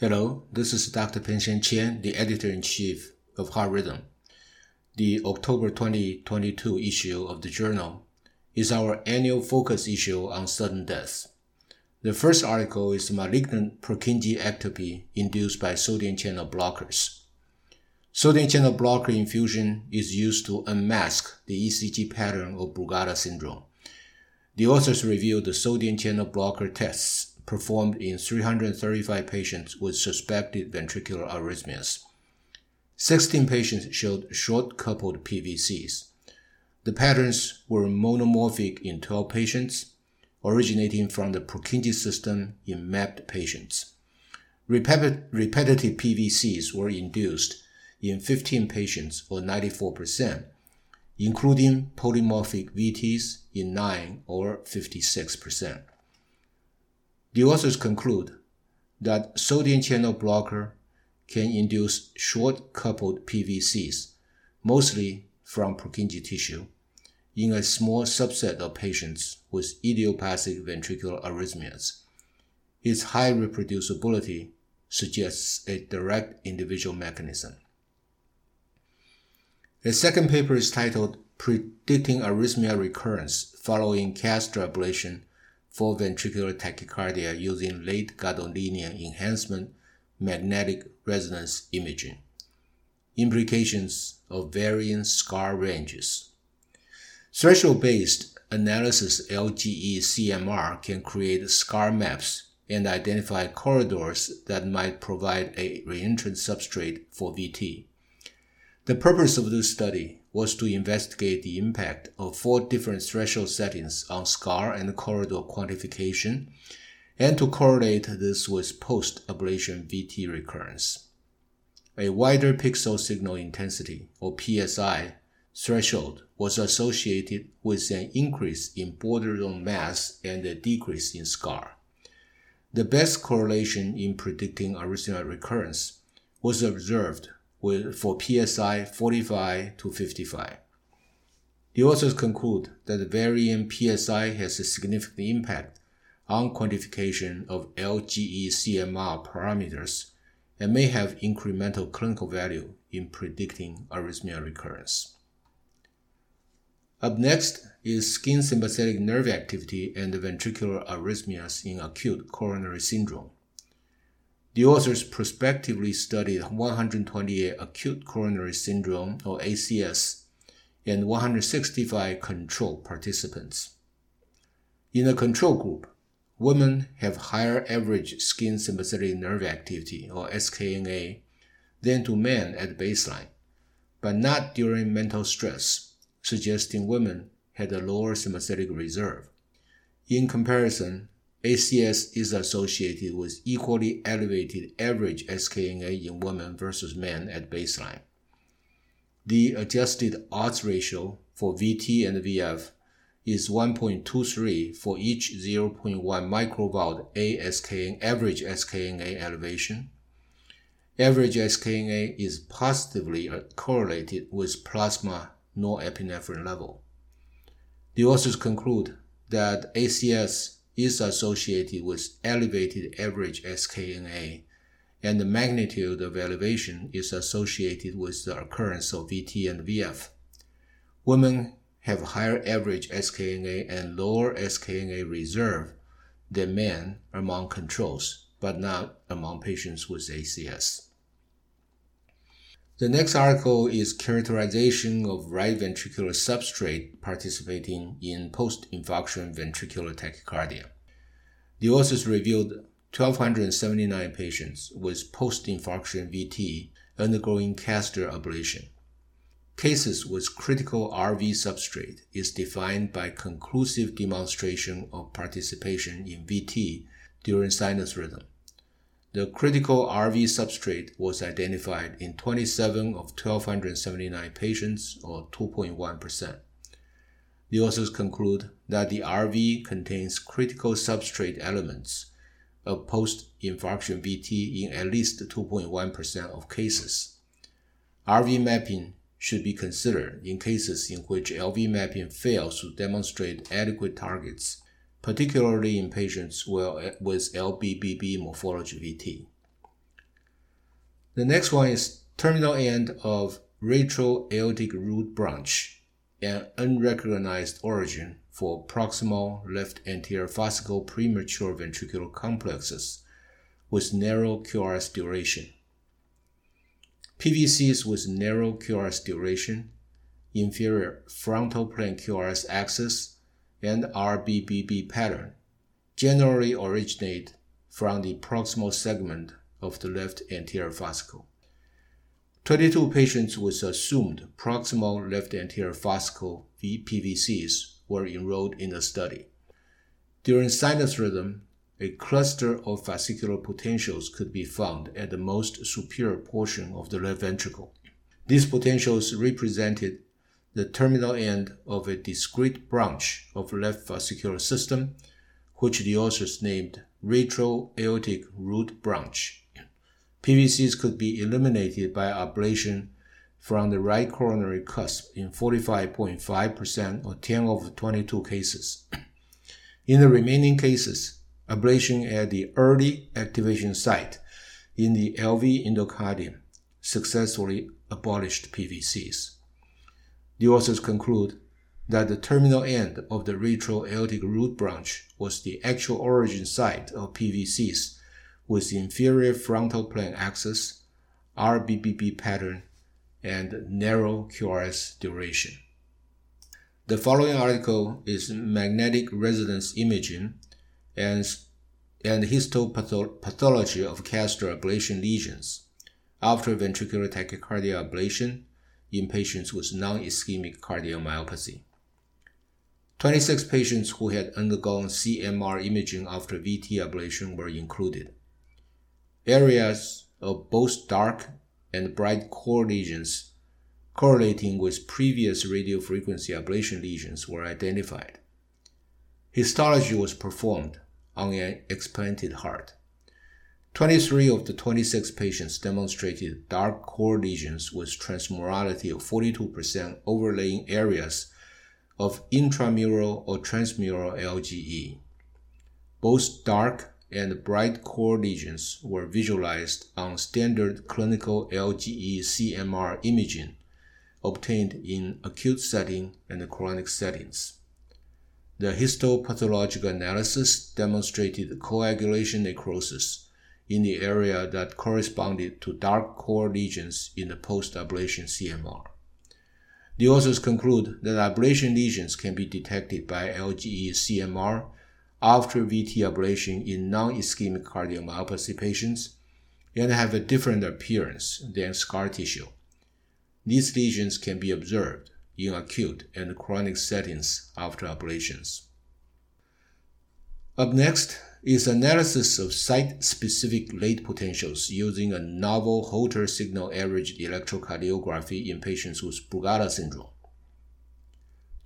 Hello, this is Dr. Peng-Sheng Chen, the editor-in-chief of Heart Rhythm. The October 2022 issue of the journal is our annual focus issue on sudden death. The first article is malignant Purkinje ectopy induced by sodium channel blockers. Sodium channel blocker infusion is used to unmask the ECG pattern of Brugada syndrome. The authors reviewed the sodium channel blocker tests performed in 335 patients with suspected ventricular arrhythmias. 16 patients showed short coupled PVCs. The patterns were monomorphic in 12 patients, originating from the Purkinje system in mapped patients. repetitive PVCs were induced in 15 patients, or 94%, including polymorphic VTs in 9 or 56%. The authors conclude that sodium channel blocker can induce short coupled PVCs, mostly from Purkinje tissue, in a small subset of patients with idiopathic ventricular arrhythmias. Its high reproducibility suggests a direct individual mechanism. A second paper is titled Predicting Arrhythmia Recurrence Following Catheter Ablation for ventricular tachycardia using late gadolinium enhancement magnetic resonance imaging. Implications of varying scar ranges. Threshold based analysis LGE CMR can create scar maps and identify corridors that might provide a reentrant substrate for VT. The purpose of this study was to investigate the impact of four different threshold settings on scar and corridor quantification and to correlate this with post ablation VT recurrence. A wider pixel signal intensity, or PSI, threshold was associated with an increase in border zone mass and a decrease in scar. The best correlation in predicting arrhythmia recurrence was observed with, for PSI 45 to 55. The authors conclude that the varying PSI has a significant impact on quantification of LGE CMR parameters and may have incremental clinical value in predicting arrhythmia recurrence. Up next is skin sympathetic nerve activity and ventricular arrhythmias in acute coronary syndrome. The authors prospectively studied 128 acute coronary syndrome or ACS and 165 control participants. In the control group, women have higher average skin sympathetic nerve activity or SKNA than do men at baseline, but not during mental stress, suggesting women had a lower sympathetic reserve. In comparison, ACS is associated with equally elevated average SKNA in women versus men at baseline. The adjusted odds ratio for VT and VF is 1.23 for each 0.1 microvolt ASKN average SKNA elevation. Average SKNA is positively correlated with plasma norepinephrine level. The authors conclude that ACS is associated with elevated average SKNA, and the magnitude of elevation is associated with the occurrence of VT and VF. Women have higher average SKNA and lower SKNA reserve than men among controls, but not among patients with ACS. The next article is characterization of right ventricular substrate participating in post-infarction ventricular tachycardia. The authors reviewed 1,279 patients with post-infarction VT undergoing catheter ablation. Cases with critical RV substrate is defined by conclusive demonstration of participation in VT during sinus rhythm. The critical RV substrate was identified in 27 of 1,279 patients, or 2.1%. The authors conclude that the RV contains critical substrate elements of post-infarction VT in at least 2.1% of cases. RV mapping should be considered in cases in which LV mapping fails to demonstrate adequate targets particularly in patients with LBBB morphology VT. The next one is terminal end of retro-aortic root branch, an unrecognized origin for proximal left anterior fascicle premature ventricular complexes with narrow QRS duration. PVCs with narrow QRS duration, inferior frontal plane QRS axis, and RBBB pattern generally originate from the proximal segment of the left anterior fascicle. 22 patients with assumed proximal left anterior fascicle PVCs were enrolled in the study. During sinus rhythm, a cluster of fascicular potentials could be found at the most superior portion of the left ventricle. These potentials represented the terminal end of a discrete branch of left fascicular system, which the authors named retro-aortic root branch. PVCs could be eliminated by ablation from the right coronary cusp in 45.5% or 10 of 22 cases. In the remaining cases, ablation at the early activation site in the LV endocardium successfully abolished PVCs. The authors conclude that the terminal end of the retro-aortic root branch was the actual origin site of PVCs with inferior frontal plane axis, RBBB pattern, and narrow QRS duration. The following article is magnetic resonance imaging and, and histopathology of CASTRA ablation lesions after ventricular tachycardia ablation in patients with non-ischemic cardiomyopathy. 26 patients who had undergone CMR imaging after VT ablation were included. Areas of both dark and bright core lesions correlating with previous radiofrequency ablation lesions were identified. Histology was performed on an explanted heart. 23 of the 26 patients demonstrated dark core lesions with transmurality of 42% overlaying areas of intramural or transmural LGE. Both dark and bright core lesions were visualized on standard clinical LGE CMR imaging obtained in acute setting and chronic settings. The histopathological analysis demonstrated coagulation necrosis in the area that corresponded to dark core lesions in the post-ablation CMR. The authors conclude that ablation lesions can be detected by LGE CMR after VT ablation in non-ischemic cardiomyopathy patients and have a different appearance than scar tissue. These lesions can be observed in acute and chronic settings after ablations. Up next is analysis of site-specific late potentials using a novel Holter signal average electrocardiography in patients with Brugada syndrome.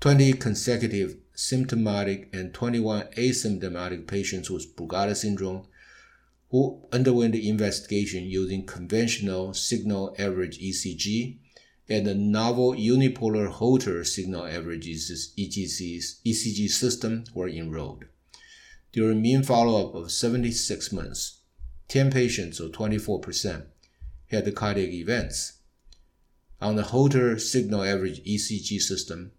20 consecutive symptomatic and 21 asymptomatic patients with Brugada syndrome who underwent the investigation using conventional signal average ECG and the novel unipolar Holter signal average ECG system were enrolled. During mean follow-up of 76 months, 10 patients or 24% had cardiac events. On the Holter signal average ECG system,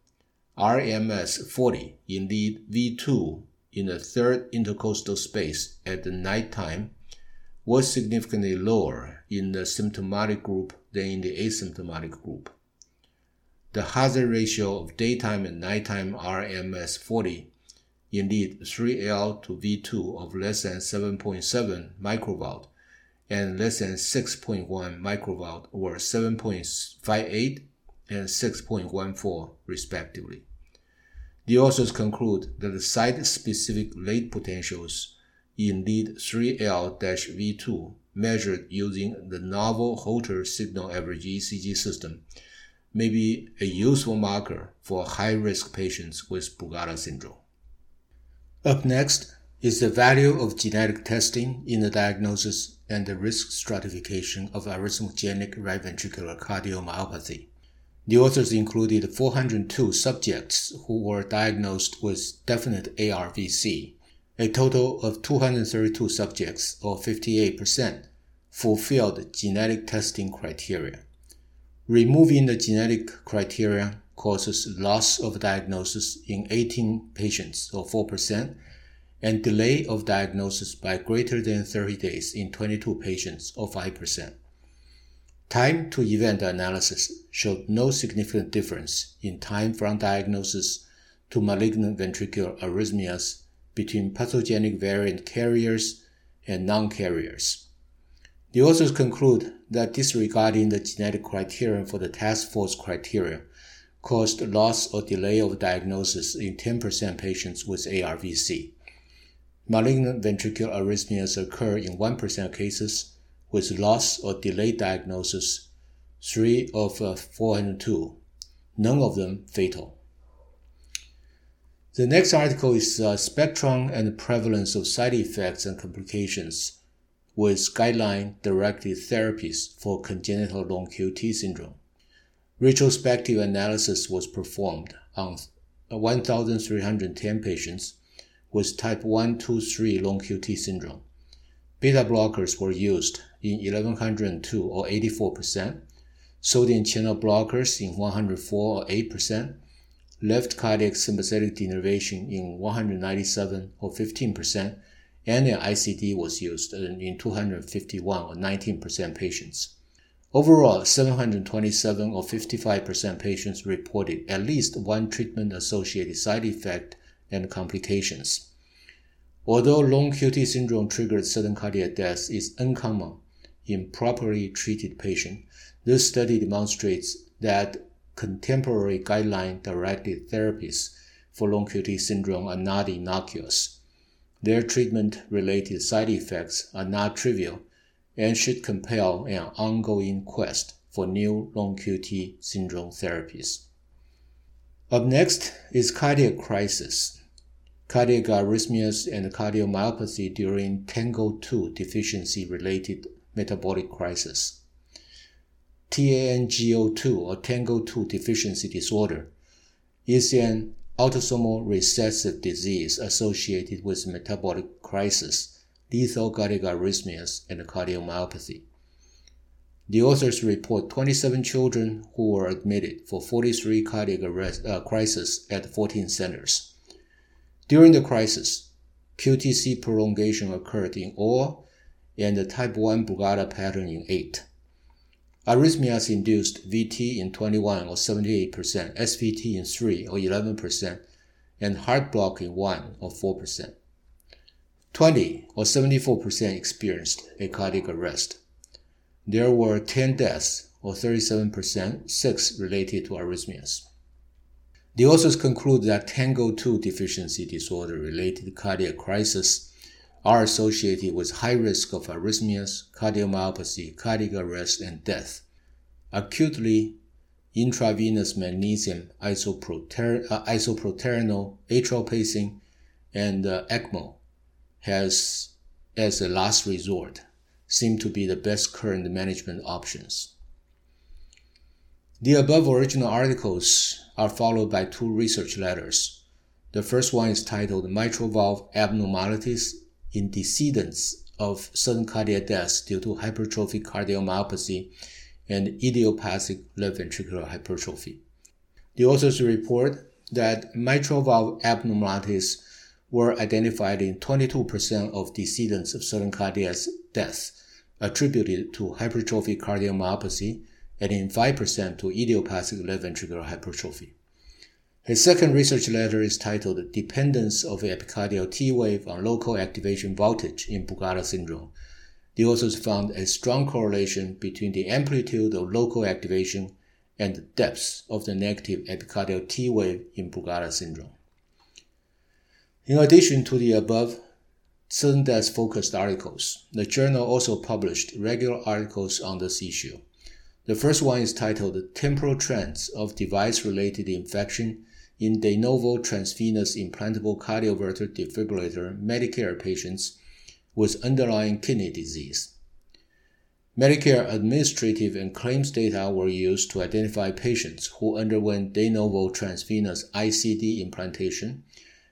RMS 40 in lead V2 in the third intercostal space at the night time was significantly lower in the symptomatic group than in the asymptomatic group. The hazard ratio of daytime and nighttime RMS 40 in lead 3L to V2 of less than 7.7 microvolt and less than 6.1 microvolt were 7.58 and 6.14 respectively. The authors conclude that the site-specific late potentials in lead 3L-V2 measured using the novel Holter signal average ECG system may be a useful marker for high-risk patients with Brugada syndrome. Up next is the value of genetic testing in the diagnosis and the risk stratification of arrhythmogenic right ventricular cardiomyopathy. The authors included 402 subjects who were diagnosed with definite ARVC. A total of 232 subjects, or 58%, fulfilled genetic testing criteria. Removing the genetic criteria causes loss of diagnosis in 18 patients, or 4%, and delay of diagnosis by greater than 30 days in 22 patients, or 5%. Time to event analysis showed no significant difference in time from diagnosis to malignant ventricular arrhythmias between pathogenic variant carriers and non-carriers. The authors conclude that disregarding the genetic criterion for the task force criteria caused loss or delay of diagnosis in 10% patients with ARVC. Malignant ventricular arrhythmias occur in 1% of cases with loss or delayed diagnosis, 3 of uh, 402, none of them fatal. The next article is uh, Spectrum and Prevalence of Side Effects and Complications with Guideline-Directed Therapies for Congenital Long QT Syndrome. Retrospective analysis was performed on 1,310 patients with type 1, 2, 3 long QT syndrome. Beta blockers were used in 1102 or 84%, sodium channel blockers in 104 or 8%, left cardiac sympathetic denervation in 197 or 15%, and an ICD was used in 251 or 19% patients. Overall, 727 or 55% patients reported at least one treatment associated side effect and complications. Although long QT syndrome triggered sudden cardiac death is uncommon in properly treated patients, this study demonstrates that contemporary guideline directed therapies for long QT syndrome are not innocuous. Their treatment related side effects are not trivial and should compel an ongoing quest for new long QT syndrome therapies. Up next is cardiac crisis, cardiac arrhythmias and cardiomyopathy during TANGO2 deficiency related metabolic crisis. TANGO2 or TANGO2 deficiency disorder is an autosomal recessive disease associated with metabolic crisis lethal cardiac arrhythmias, and cardiomyopathy. The authors report 27 children who were admitted for 43 cardiac arrest, uh, crises at 14 centers. During the crisis, QTC prolongation occurred in all and the type 1 Brugada pattern in 8. Arrhythmias induced VT in 21 or 78%, SVT in 3 or 11%, and heart block in 1 or 4%. 20 or 74% experienced a cardiac arrest. There were 10 deaths or 37%, 6 related to arrhythmias. The authors conclude that TANGO2 deficiency disorder related cardiac crisis are associated with high risk of arrhythmias, cardiomyopathy, cardiac arrest, and death. Acutely intravenous magnesium isoproter- uh, isoproterenol, atrial pacing, and uh, ECMO has, as a last resort, seem to be the best current management options. The above original articles are followed by two research letters. The first one is titled Mitral Valve Abnormalities in Decedents of Sudden Cardiac Death Due to Hypertrophic Cardiomyopathy and Idiopathic Left Ventricular Hypertrophy. The authors report that mitral valve abnormalities were identified in 22% of decedents of sudden cardiac death attributed to hypertrophic cardiomyopathy and in 5% to idiopathic left ventricular hypertrophy. His second research letter is titled Dependence of Epicardial T wave on Local Activation Voltage in Brugada syndrome. The authors found a strong correlation between the amplitude of local activation and the depth of the negative epicardial T wave in Brugada syndrome. In addition to the above death focused articles, the journal also published regular articles on this issue. The first one is titled Temporal Trends of Device Related Infection in De Novo Transvenous Implantable Cardioverter Defibrillator Medicare Patients with Underlying Kidney Disease. Medicare administrative and claims data were used to identify patients who underwent de novo transvenous ICD implantation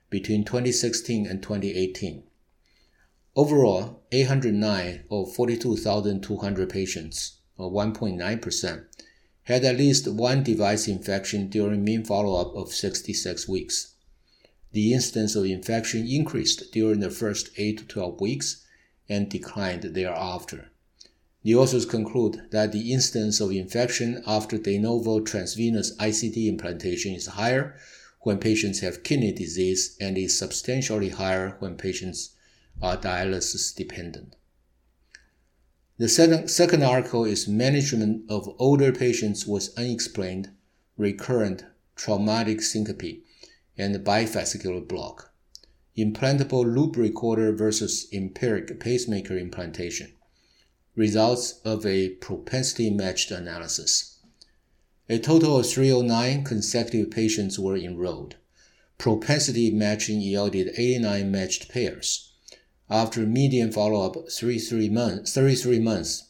between 2016 and 2018. Overall, 809 of 42,200 patients, or 1.9%, had at least one device infection during mean follow-up of 66 weeks. The incidence of infection increased during the first 8 to 12 weeks and declined thereafter. The authors conclude that the incidence of infection after de novo transvenous ICD implantation is higher when patients have kidney disease and is substantially higher when patients are dialysis dependent. The second, article is management of older patients with unexplained recurrent traumatic syncope and bifascicular block. Implantable loop recorder versus empiric pacemaker implantation. Results of a propensity matched analysis. A total of 309 consecutive patients were enrolled. Propensity matching yielded 89 matched pairs after median follow-up 33 months, 33 months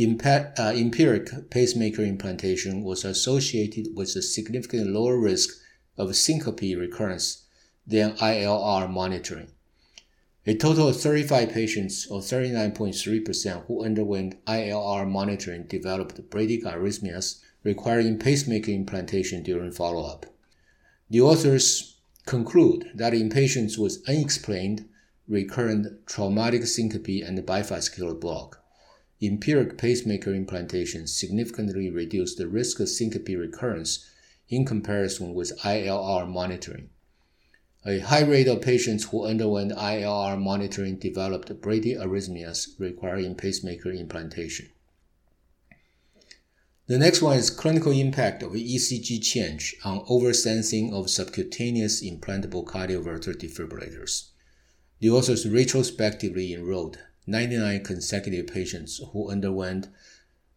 uh, empiric pacemaker implantation was associated with a significantly lower risk of syncope recurrence than ILR monitoring. A total of 35 patients, or 39.3%, who underwent ILR monitoring developed bradycardias requiring pacemaker implantation during follow-up. The authors conclude that in patients with unexplained recurrent traumatic syncope and bifascicular block. Empiric pacemaker implantation significantly reduced the risk of syncope recurrence in comparison with ILR monitoring. A high rate of patients who underwent ILR monitoring developed bradyarrhythmias requiring pacemaker implantation. The next one is clinical impact of ECG change on oversensing of subcutaneous implantable cardioverter defibrillators. The authors retrospectively enrolled 99 consecutive patients who underwent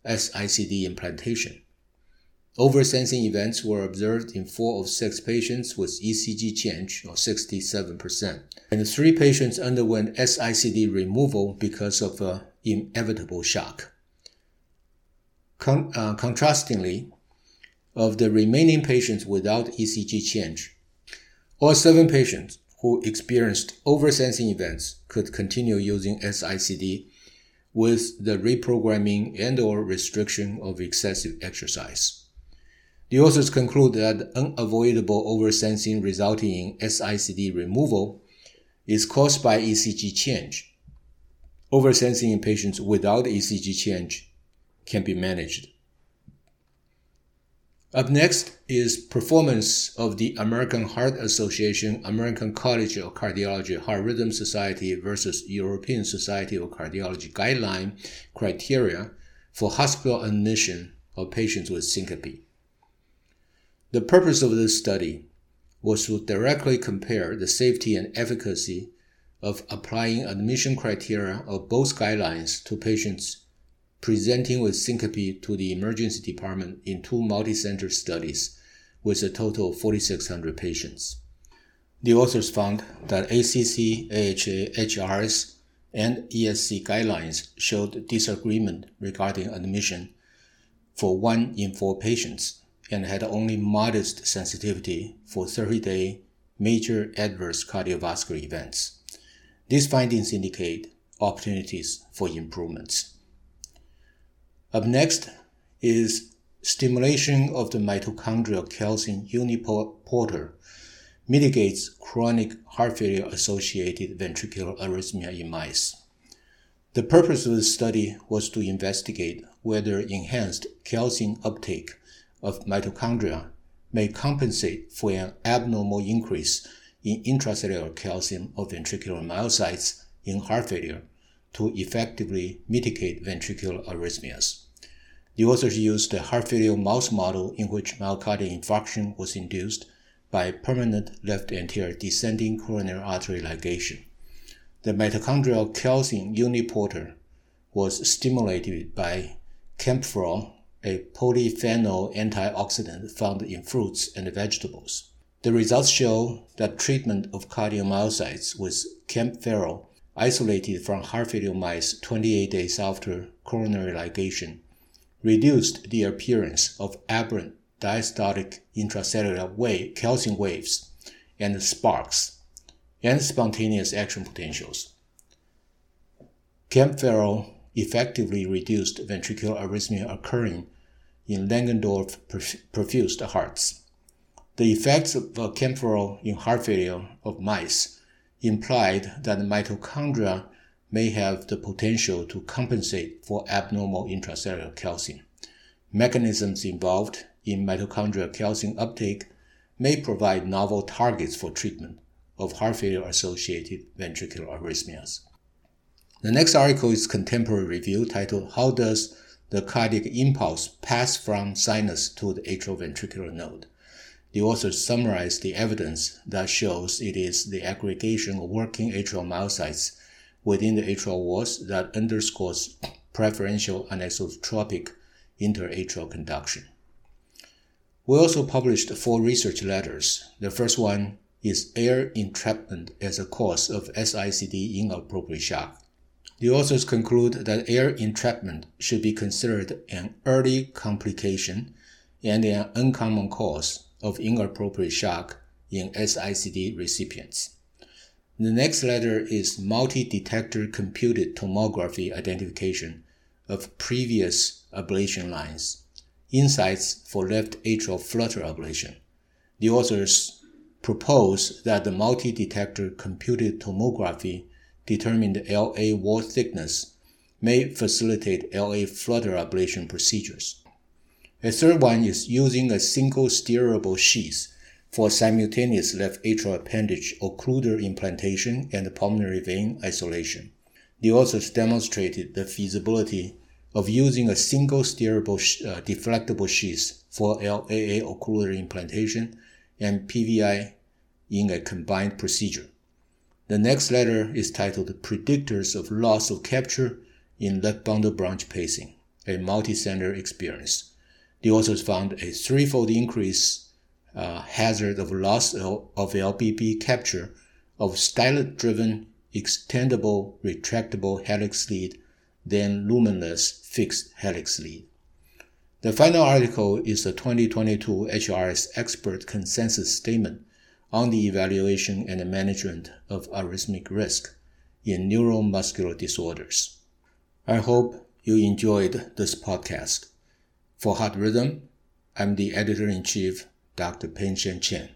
SICD implantation. Oversensing events were observed in four of six patients with ECG change, or 67%, and three patients underwent SICD removal because of an inevitable shock. Con- uh, contrastingly, of the remaining patients without ECG change, all seven patients who experienced oversensing events could continue using SICD with the reprogramming and or restriction of excessive exercise. The authors conclude that unavoidable oversensing resulting in SICD removal is caused by ECG change. Oversensing in patients without ECG change can be managed. Up next is performance of the American Heart Association, American College of Cardiology Heart Rhythm Society versus European Society of Cardiology guideline criteria for hospital admission of patients with syncope. The purpose of this study was to directly compare the safety and efficacy of applying admission criteria of both guidelines to patients presenting with syncope to the emergency department in two multi-center studies with a total of 4,600 patients. The authors found that ACC, AHA, HRS, and ESC guidelines showed disagreement regarding admission for one in four patients and had only modest sensitivity for 30-day major adverse cardiovascular events. These findings indicate opportunities for improvements. Up next is stimulation of the mitochondrial calcium uniporter mitigates chronic heart failure associated ventricular arrhythmia in mice. The purpose of the study was to investigate whether enhanced calcium uptake of mitochondria may compensate for an abnormal increase in intracellular calcium of ventricular myocytes in heart failure to effectively mitigate ventricular arrhythmias. The authors used a heart failure mouse model in which myocardial infarction was induced by permanent left anterior descending coronary artery ligation. The mitochondrial calcium uniporter was stimulated by kaempferol, a polyphenol antioxidant found in fruits and vegetables. The results show that treatment of cardiomyocytes with kaempferol isolated from heart failure mice 28 days after coronary ligation, reduced the appearance of aberrant diastolic intracellular wave, calcium waves and sparks and spontaneous action potentials. Kaempferol effectively reduced ventricular arrhythmia occurring in Langendorff perfused hearts. The effects of Kaempferol in heart failure of mice implied that mitochondria may have the potential to compensate for abnormal intracellular calcium. Mechanisms involved in mitochondrial calcium uptake may provide novel targets for treatment of heart failure associated ventricular arrhythmias. The next article is contemporary review titled How Does the Cardiac Impulse Pass from Sinus to the Atrioventricular Node? The authors summarize the evidence that shows it is the aggregation of working atrial myocytes within the atrial walls that underscores preferential anisotropic interatrial conduction. We also published four research letters. The first one is air entrapment as a cause of SICD inappropriate shock. The authors conclude that air entrapment should be considered an early complication and an uncommon cause of inappropriate shock in SICD recipients. The next letter is multi-detector computed tomography identification of previous ablation lines, insights for left atrial flutter ablation. The authors propose that the multi-detector computed tomography determined LA wall thickness may facilitate LA flutter ablation procedures. A third one is using a single steerable sheath for simultaneous left atrial appendage occluder implantation and pulmonary vein isolation. The authors demonstrated the feasibility of using a single steerable uh, deflectable sheath for LAA occluder implantation and PVI in a combined procedure. The next letter is titled Predictors of Loss of Capture in Left Bundle Branch Pacing, a multi-center experience. The authors found a threefold increase uh, hazard of loss of, LBB capture of stylet driven extendable retractable helix lead than lumenless fixed helix lead. The final article is the 2022 HRS expert consensus statement on the evaluation and management of arrhythmic risk in neuromuscular disorders. I hope you enjoyed this podcast. For Heart Rhythm, I'm the editor in chief Dr. Peng-Sheng Chen.